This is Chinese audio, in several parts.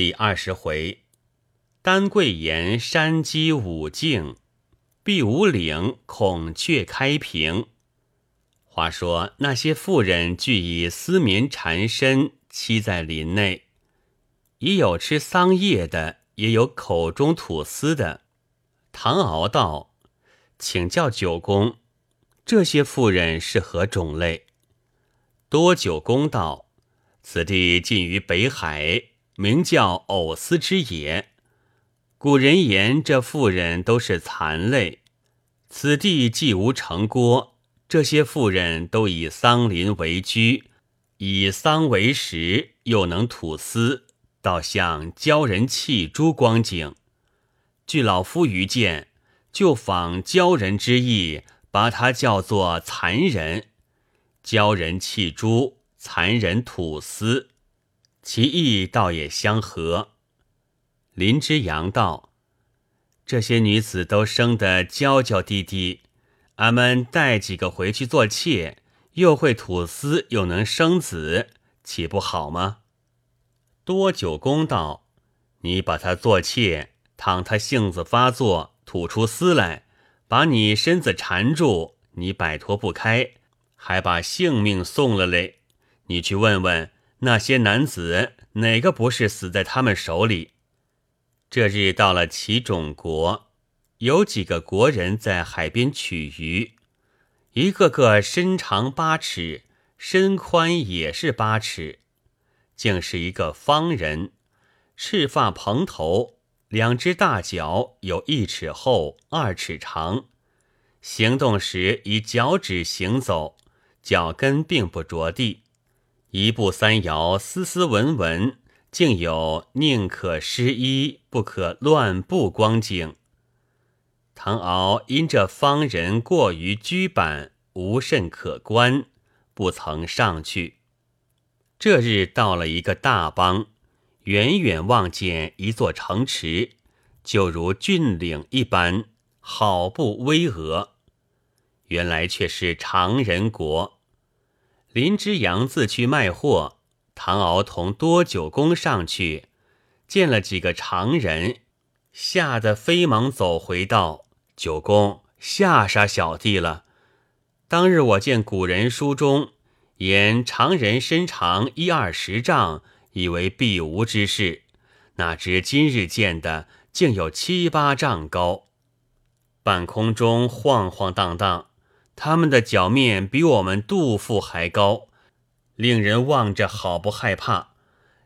第二十回，丹桂岩山鸡五境，碧无岭孔雀开屏。话说那些妇人俱以丝棉缠身，栖在林内，已有吃桑叶的，也有口中吐丝的。唐敖道：“请教九公，这些妇人是何种类？”多九公道：“此地近于北海。”名叫藕丝之也，古人言这妇人都是残类。此地既无城郭，这些妇人都以桑林为居，以桑为食，又能吐丝，倒像鲛人弃珠光景。据老夫愚见，就仿鲛人之意，把它叫做残人。鲛人弃珠，残人吐丝。其意倒也相合。林之阳道：“这些女子都生得娇娇滴滴，俺们带几个回去做妾，又会吐丝，又能生子，岂不好吗？”多九公道：“你把她做妾，倘她性子发作，吐出丝来，把你身子缠住，你摆脱不开，还把性命送了嘞。你去问问。”那些男子哪个不是死在他们手里？这日到了齐种国，有几个国人在海边取鱼，一个个身长八尺，身宽也是八尺，竟是一个方人，赤发蓬头，两只大脚有一尺厚，二尺长，行动时以脚趾行走，脚跟并不着地。一步三摇，斯斯文文，竟有宁可失衣，不可乱步光景。唐敖因这方人过于拘板，无甚可观，不曾上去。这日到了一个大邦，远远望见一座城池，就如峻岭一般，好不巍峨。原来却是常人国。林之阳自去卖货，唐敖同多九公上去，见了几个常人，吓得飞忙走回道：“九公吓杀小弟了。当日我见古人书中言常人身长一二十丈，以为必无之事，哪知今日见的竟有七八丈高，半空中晃晃荡荡。”他们的脚面比我们杜甫还高，令人望着好不害怕。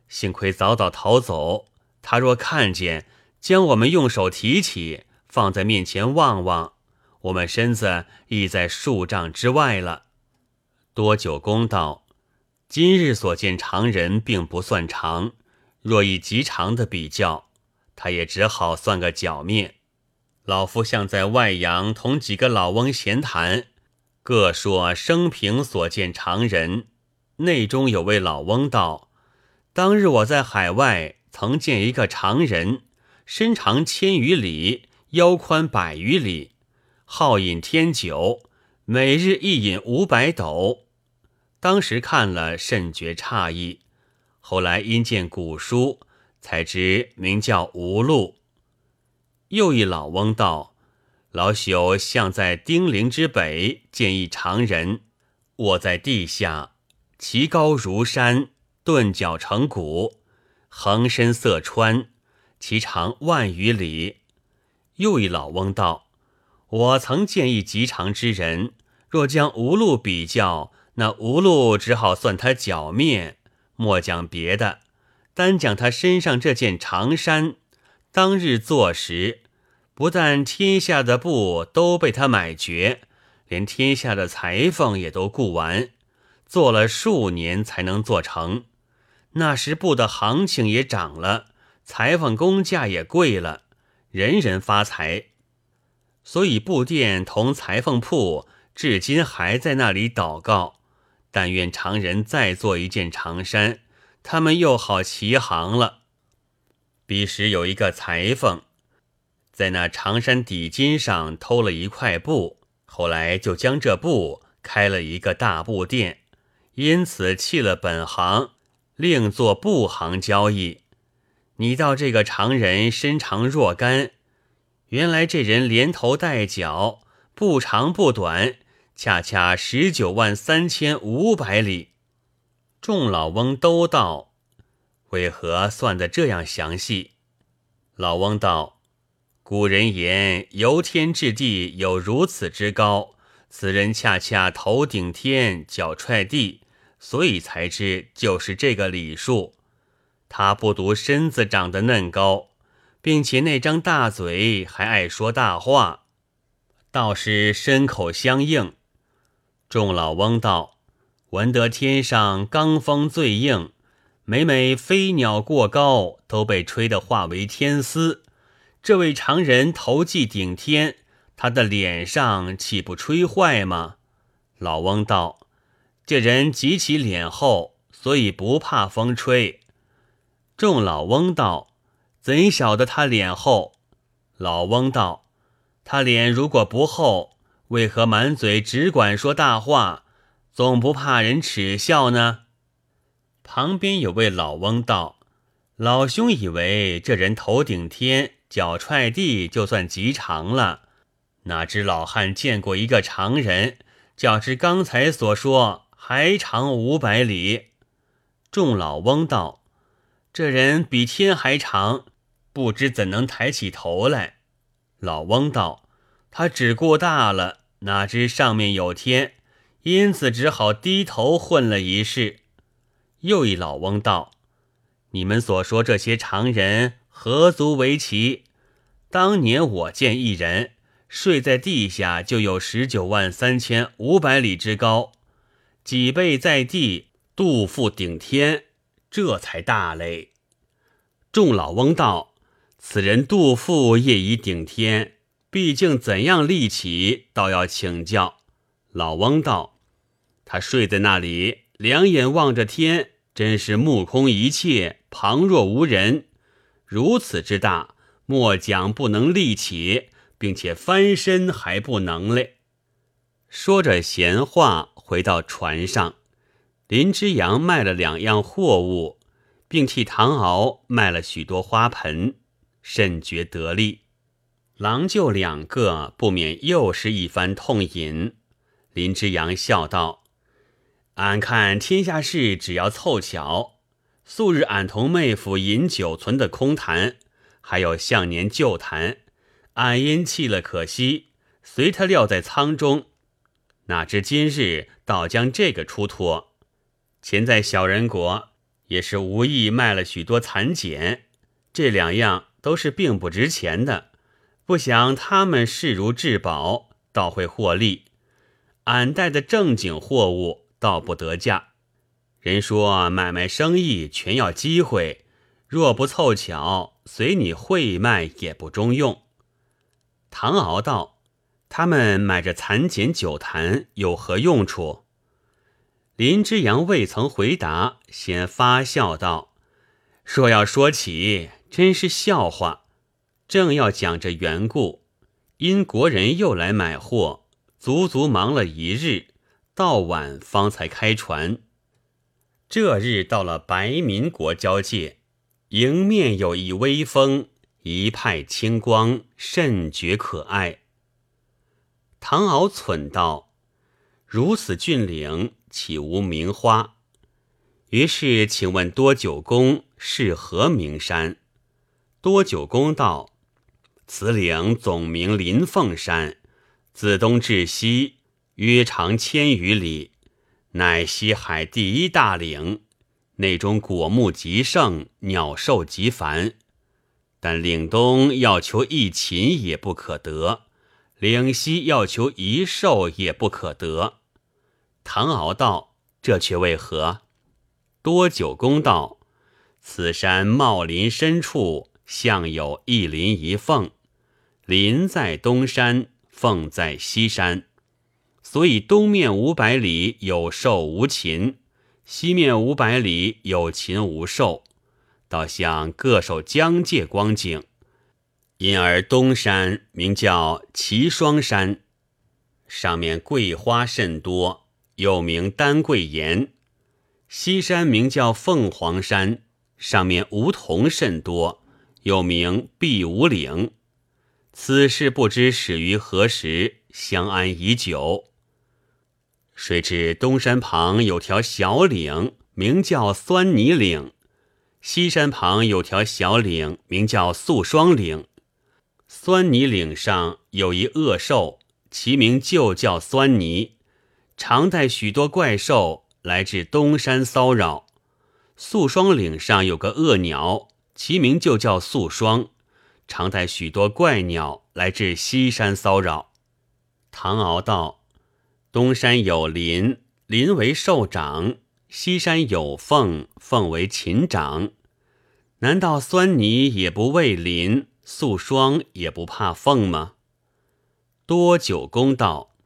幸亏早早逃走，他若看见，将我们用手提起，放在面前望望，我们身子已在数丈之外了。多久公道，今日所见常人并不算长，若以极长的比较，他也只好算个脚面。老夫像在外洋同几个老翁闲谈。各说生平所见常人，内中有位老翁道：“当日我在海外曾见一个常人，身长千余里，腰宽百余里，好饮天酒，每日一饮五百斗。当时看了甚觉诧异，后来因见古书，才知名叫吴禄。”又一老翁道。老朽向在丁陵之北见一常人，卧在地下，其高如山，钝角成骨，横身色川，其长万余里。又一老翁道：“我曾见一极长之人，若将无路比较，那无路只好算他脚面，莫讲别的，单讲他身上这件长衫，当日坐时。”不但天下的布都被他买绝，连天下的裁缝也都雇完，做了数年才能做成。那时布的行情也涨了，裁缝工价也贵了，人人发财。所以布店同裁缝铺至今还在那里祷告，但愿常人再做一件长衫，他们又好齐行了。彼时有一个裁缝。在那长衫底襟上偷了一块布，后来就将这布开了一个大布店，因此弃了本行，另做布行交易。你道这个常人身长若干，原来这人连头带脚不长不短，恰恰十九万三千五百里。众老翁都道：“为何算得这样详细？”老翁道：“古人言，由天至地有如此之高，此人恰恰头顶天，脚踹地，所以才知就是这个礼数。”他不独身子长得嫩高，并且那张大嘴还爱说大话，倒是身口相应。众老翁道：“闻得天上罡风最硬，每每飞鸟过高，都被吹得化为天丝。这位常人头髻顶天，他的脸上岂不吹坏吗？”老翁道：“这人极其脸厚，所以不怕风吹。”众老翁道：“怎晓得他脸厚？”老翁道：“他脸如果不厚，为何满嘴只管说大话，总不怕人耻笑呢？”旁边有位老翁道：“老兄以为这人头顶天，脚踹地，就算极长了。哪知老汉见过一个常人，较之刚才所说还长五百里。”众老翁道。这人比天还长，不知怎能抬起头来。老翁道：“他只顾大了，哪知上面有天，因此只好低头混了一世。”又一老翁道：“你们所说这些常人何足为奇？当年我见一人睡在地下，就有十九万三千五百里之高，脊背在地，肚腹顶天。”这才大嘞！众老翁道：“此人肚腹业已顶天，毕竟怎样立起，倒要请教。”老翁道：“他睡在那里，两眼望着天，真是目空一切，旁若无人。如此之大，莫讲不能立起，并且翻身还不能嘞。”说着闲话，回到船上。林之阳卖了两样货物，并替唐敖卖了许多花盆，甚觉得利。郎舅两个不免又是一番痛饮。林之阳笑道：“俺看天下事只要凑巧，素日俺同妹夫饮酒存的空谈，还有向年旧谈，俺因弃了可惜，随他撂在舱中。哪知今日倒将这个出脱。”前在小人国，也是无意卖了许多蚕茧，这两样都是并不值钱的，不想他们视如至宝，倒会获利。俺带的正经货物，倒不得价。人说买卖生意全要机会，若不凑巧，随你会卖也不中用。唐敖道：“他们买着蚕茧酒坛有何用处？”林之阳未曾回答，先发笑道：“说要说起，真是笑话。正要讲这缘故，因国人又来买货，足足忙了一日，到晚方才开船。这日到了白民国交界，迎面有一微风，一派清光，甚觉可爱。唐敖忖道：如此峻岭。”岂无名花？于是请问多九公是何名山？多九公道：此岭总名林凤山，自东至西约长千余里，乃西海第一大岭。内中果木极盛，鸟兽极繁。但岭东要求一禽也不可得，岭西要求一兽也不可得。唐敖道：“这却为何？”多九公道：“此山茂林深处，向有一林一凤，林在东山，凤在西山，所以东面五百里有兽无禽，西面五百里有禽无兽，倒像各守疆界光景。因而东山名叫齐双山，上面桂花甚多。”又名丹桂岩，西山名叫凤凰山，上面梧桐甚多，又名碧梧岭。此事不知始于何时，相安已久。谁知东山旁有条小岭，名叫酸泥岭；西山旁有条小岭，名叫素霜岭。酸泥岭上有一恶兽，其名就叫酸泥，常带许多怪兽来至东山骚扰。素霜岭上有个恶鸟，其名就叫素霜。常带许多怪鸟来至西山骚扰。唐敖道：“东山有林，林为兽长；西山有凤，凤为禽长。难道酸泥也不畏林，素霜也不怕凤吗？”多九公道：“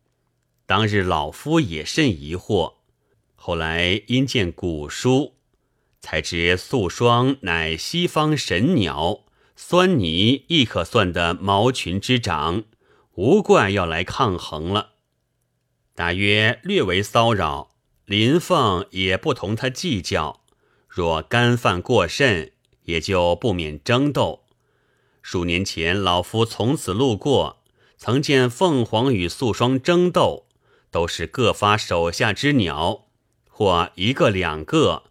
当日老夫也甚疑惑，后来因见古书，才知素霜乃西方神鸟。”酸泥亦可算得毛群之长，无怪要来抗衡了。大约略为骚扰，林凤也不同他计较。若干犯过甚，也就不免争斗。数年前，老夫从此路过，曾见凤凰与素霜争斗，都是各发手下之鸟，或一个两个，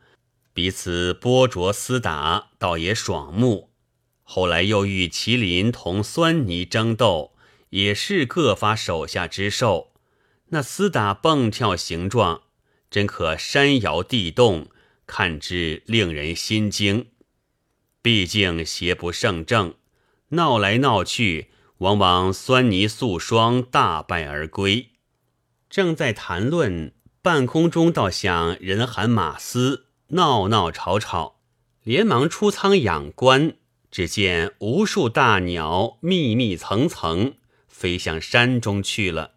彼此剥啄厮打，倒也爽目。后来又遇麒麟同酸泥争斗，也是各发手下之兽，那厮打蹦跳形状，真可山摇地动，看之令人心惊。毕竟邪不胜正，闹来闹去，往往酸泥素霜大败而归。正在谈论，半空中倒像人喊马嘶，闹闹吵吵，连忙出仓仰观。只见无数大鸟密密层层飞向山中去了。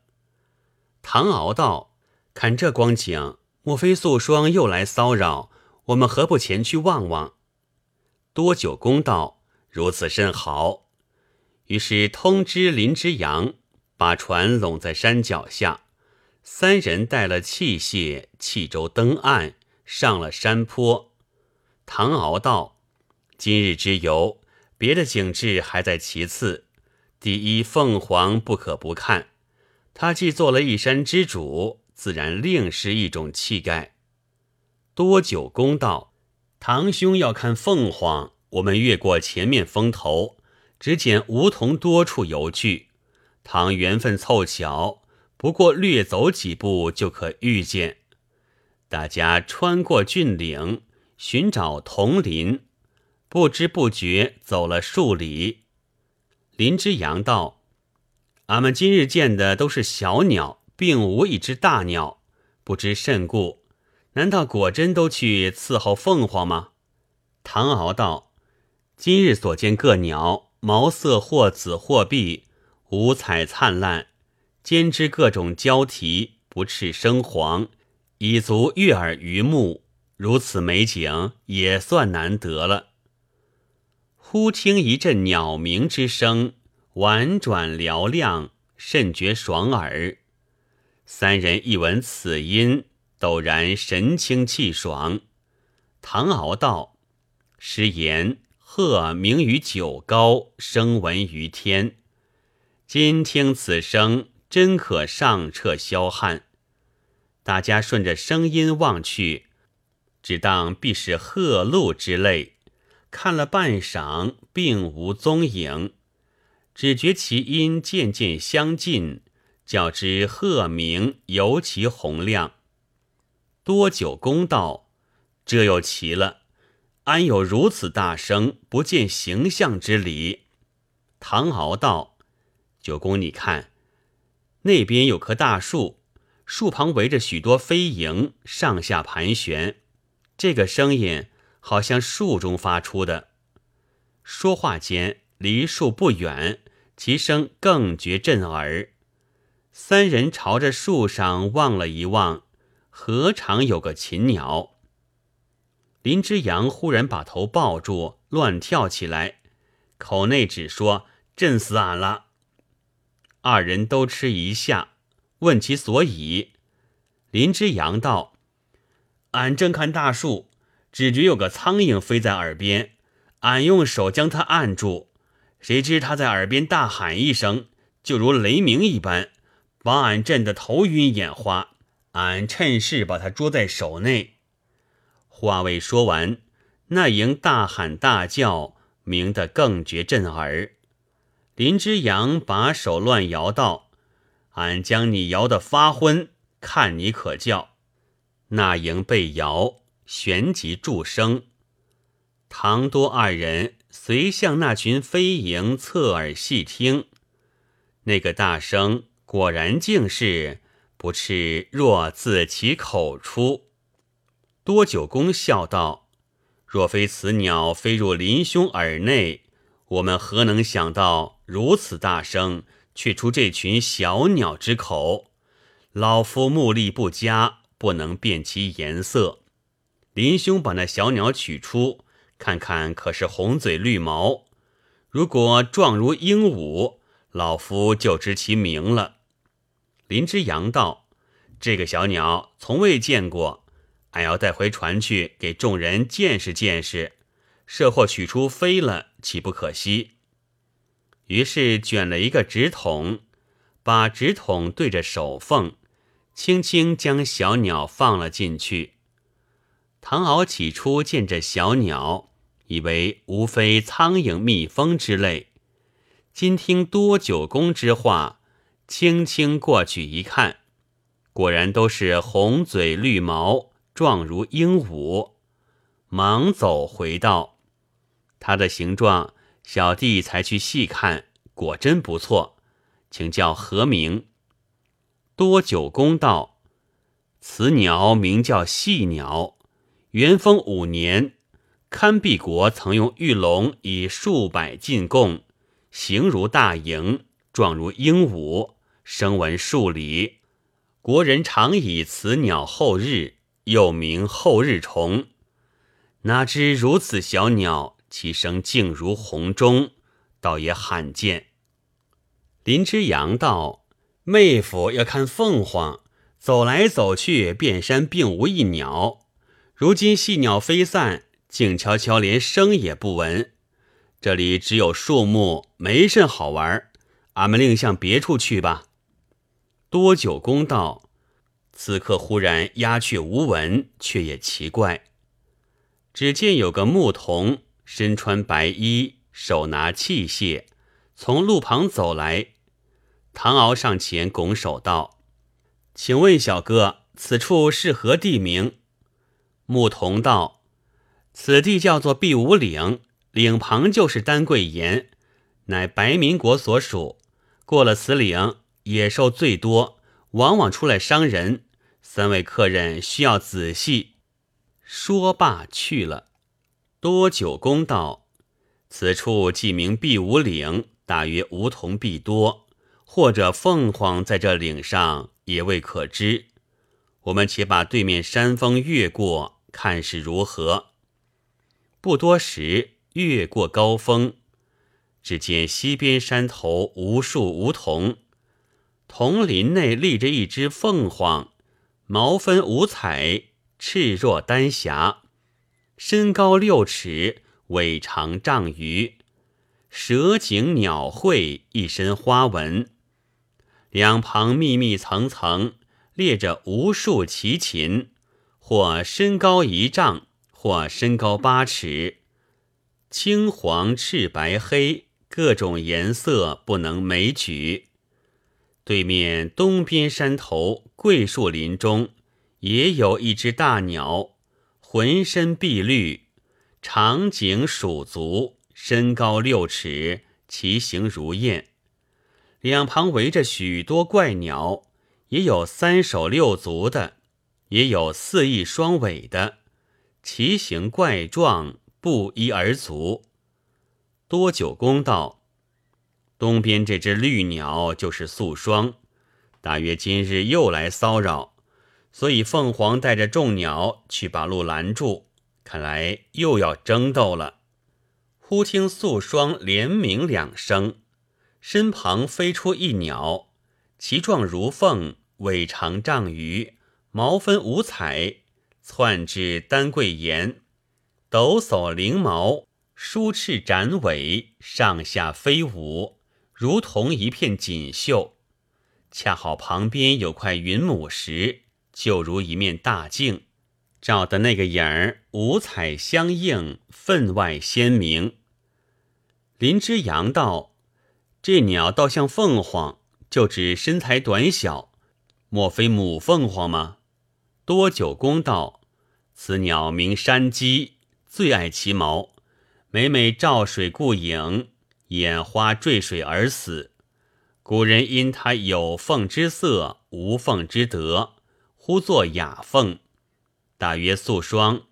唐敖道：“看这光景，莫非素霜又来骚扰？我们何不前去望望？”多久公道：“如此甚好。”于是通知林之阳，把船拢在山脚下，三人带了器械，弃舟登岸，上了山坡。唐敖道：“今日之游。”别的景致还在其次，第一凤凰不可不看。他既做了一山之主，自然另是一种气概。多久公道，堂兄要看凤凰，我们越过前面峰头，只见梧桐多处游去。倘缘分凑巧，不过略走几步就可遇见。大家穿过峻岭，寻找桐林。不知不觉走了数里，林之阳道：“俺们今日见的都是小鸟，并无一只大鸟，不知甚故？难道果真都去伺候凤凰吗？”唐敖道：“今日所见各鸟，毛色或紫或碧，五彩灿烂，兼之各种交啼，不赤生黄，以足悦耳于目。如此美景，也算难得了。”忽听一阵鸟鸣之声，婉转嘹亮，甚觉爽耳。三人一闻此音，陡然神清气爽。唐敖道：“诗言鹤鸣于九高，声闻于天。今听此声，真可上彻霄汉。”大家顺着声音望去，只当必是鹤鹿之类。看了半晌，并无踪影，只觉其音渐渐相近，较之鹤鸣尤其洪亮。多久公道，这又奇了，安有如此大声不见形象之理？唐敖道：“九公，你看，那边有棵大树，树旁围着许多飞蝇，上下盘旋，这个声音。”好像树中发出的。说话间，离树不远，其声更觉震耳。三人朝着树上望了一望，何尝有个禽鸟？林之阳忽然把头抱住，乱跳起来，口内只说：“震死俺了！”二人都吃一下，问其所以。林之阳道：“俺正看大树。”只觉有个苍蝇飞在耳边，俺用手将它按住，谁知他在耳边大喊一声，就如雷鸣一般，把俺震得头晕眼花。俺趁势把他捉在手内。话未说完，那营大喊大叫，鸣得更觉震耳。林之阳把手乱摇道：“俺将你摇得发昏，看你可叫。”那营被摇。旋即助声，唐多二人随向那群飞蝇侧耳细听，那个大声果然竟是不啻若自其口出。多九公笑道：“若非此鸟飞入林兄耳内，我们何能想到如此大声却出这群小鸟之口？老夫目力不佳，不能辨其颜色。”林兄把那小鸟取出，看看可是红嘴绿毛。如果状如鹦鹉，老夫就知其名了。林之阳道：“这个小鸟从未见过，俺要带回船去给众人见识见识。设或取出飞了，岂不可惜？”于是卷了一个纸筒，把纸筒对着手缝，轻轻将小鸟放了进去。唐敖起初见这小鸟，以为无非苍蝇、蜜蜂之类。今听多九公之话，轻轻过去一看，果然都是红嘴绿毛，状如鹦鹉。忙走回道：“它的形状，小弟才去细看，果真不错，请教何名？”多九公道：“此鸟名叫细鸟。”元丰五年，堪毕国曾用玉龙以数百进贡，形如大蝇，状如鹦鹉，声闻数里。国人常以此鸟后日，又名后日虫。哪知如此小鸟，其声静如洪钟，倒也罕见。林之阳道：“妹夫要看凤凰，走来走去，遍山并无一鸟。”如今细鸟飞散，静悄悄，连声也不闻。这里只有树木，没甚好玩。俺们另向别处去吧。多久公道，此刻忽然鸦雀无闻，却也奇怪。只见有个牧童，身穿白衣，手拿器械，从路旁走来。唐敖上前拱手道：“请问小哥，此处是何地名？”牧童道：“此地叫做碧梧岭，岭旁就是丹桂岩，乃白民国所属。过了此岭，野兽最多，往往出来伤人。三位客人需要仔细。”说罢去了。多久公道：“此处既名碧梧岭，大约梧桐必多，或者凤凰在这岭上，也未可知。我们且把对面山峰越过。”看是如何？不多时，越过高峰，只见西边山头无数梧桐，桐林内立着一只凤凰，毛分五彩，赤若丹霞，身高六尺，尾长丈余，蛇颈鸟喙，一身花纹，两旁密密层层列着无数奇禽。或身高一丈，或身高八尺，青黄赤白黑各种颜色不能枚举。对面东边山头桂树林中，也有一只大鸟，浑身碧绿，长颈鼠足，身高六尺，其形如燕。两旁围着许多怪鸟，也有三手六足的。也有四翼双尾的，奇形怪状，不一而足。多久公道：东边这只绿鸟就是素霜，大约今日又来骚扰，所以凤凰带着众鸟去把路拦住，看来又要争斗了。忽听素霜连鸣两声，身旁飞出一鸟，其状如凤，尾长丈余。毛分五彩，窜至丹桂岩，抖擞翎毛，舒翅展尾，上下飞舞，如同一片锦绣。恰好旁边有块云母石，就如一面大镜，照的那个影儿五彩相映，分外鲜明。林之阳道：“这鸟倒像凤凰，就指身材短小，莫非母凤凰吗？”多九公道：“此鸟名山鸡，最爱其毛，每每照水顾影，眼花坠水而死。”古人因它有凤之色，无凤之德，呼作雅凤。大约素霜，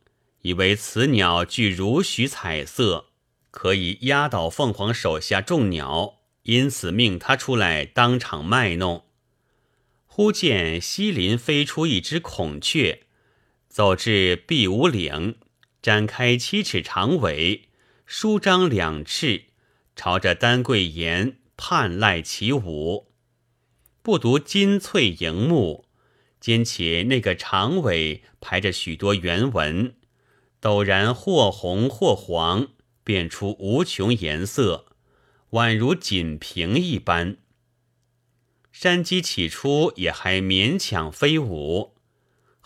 以为此鸟具如许彩色，可以压倒凤凰手下众鸟，因此命他出来当场卖弄。忽见西林飞出一只孔雀，走至碧梧岭，展开七尺长尾，舒张两翅，朝着丹桂岩。盼赖起舞，不独金翠荧目，兼且那个长尾排着许多圆纹，陡然或红或黄，变出无穷颜色，宛如锦屏一般。山鸡起初也还勉强飞舞，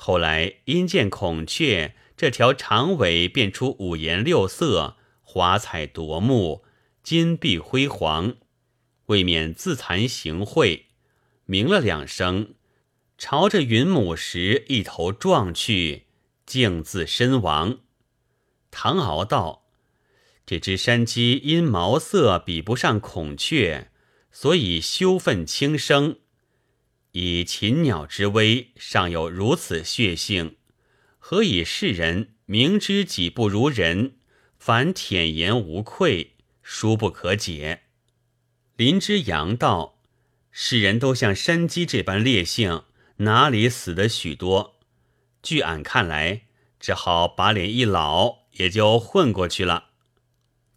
后来因见孔雀这条长尾变出五颜六色，华彩夺目，金碧辉煌。未免自惭形秽，鸣了两声，朝着云母石一头撞去，竟自身亡。唐敖道：“这只山鸡因毛色比不上孔雀，所以羞愤轻生。以禽鸟之威，尚有如此血性，何以世人明知己不如人，反舔言无愧，殊不可解。”林之阳道：“世人都像山鸡这般烈性，哪里死的许多？据俺看来，只好把脸一老，也就混过去了。”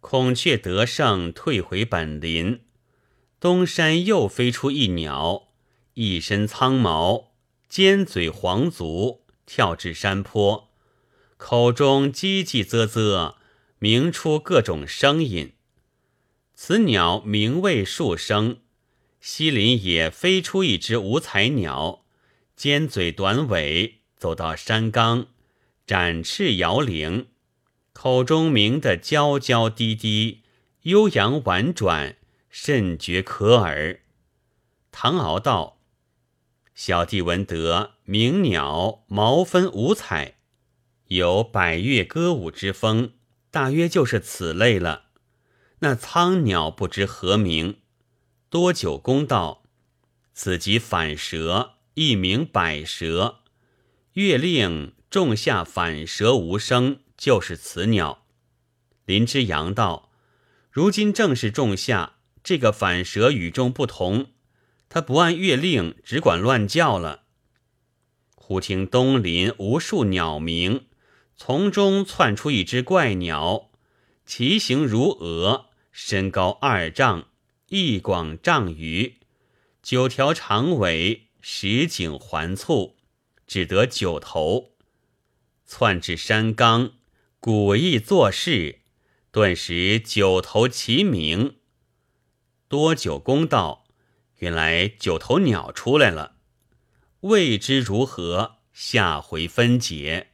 孔雀得胜，退回本林。东山又飞出一鸟，一身苍毛，尖嘴黄足，跳至山坡，口中叽叽啧啧，鸣出各种声音。此鸟名为数声，西林也飞出一只五彩鸟，尖嘴短尾，走到山冈，展翅摇铃，口中鸣得娇娇滴滴，悠扬婉转，甚觉可耳。唐敖道：“小弟闻得鸣鸟毛分五彩，有百越歌舞之风，大约就是此类了。”那苍鸟不知何名，多久公道，此即反蛇，一名百蛇。月令仲夏反蛇无声，就是此鸟。林之阳道，如今正是仲夏，这个反蛇与众不同，他不按月令，只管乱叫了。忽听东林无数鸟鸣，从中窜出一只怪鸟。其形如鹅，身高二丈，翼广丈余，九条长尾，十颈环簇，只得九头。窜至山冈，古意作势，顿时九头齐鸣。多九公道，原来九头鸟出来了，未知如何，下回分解。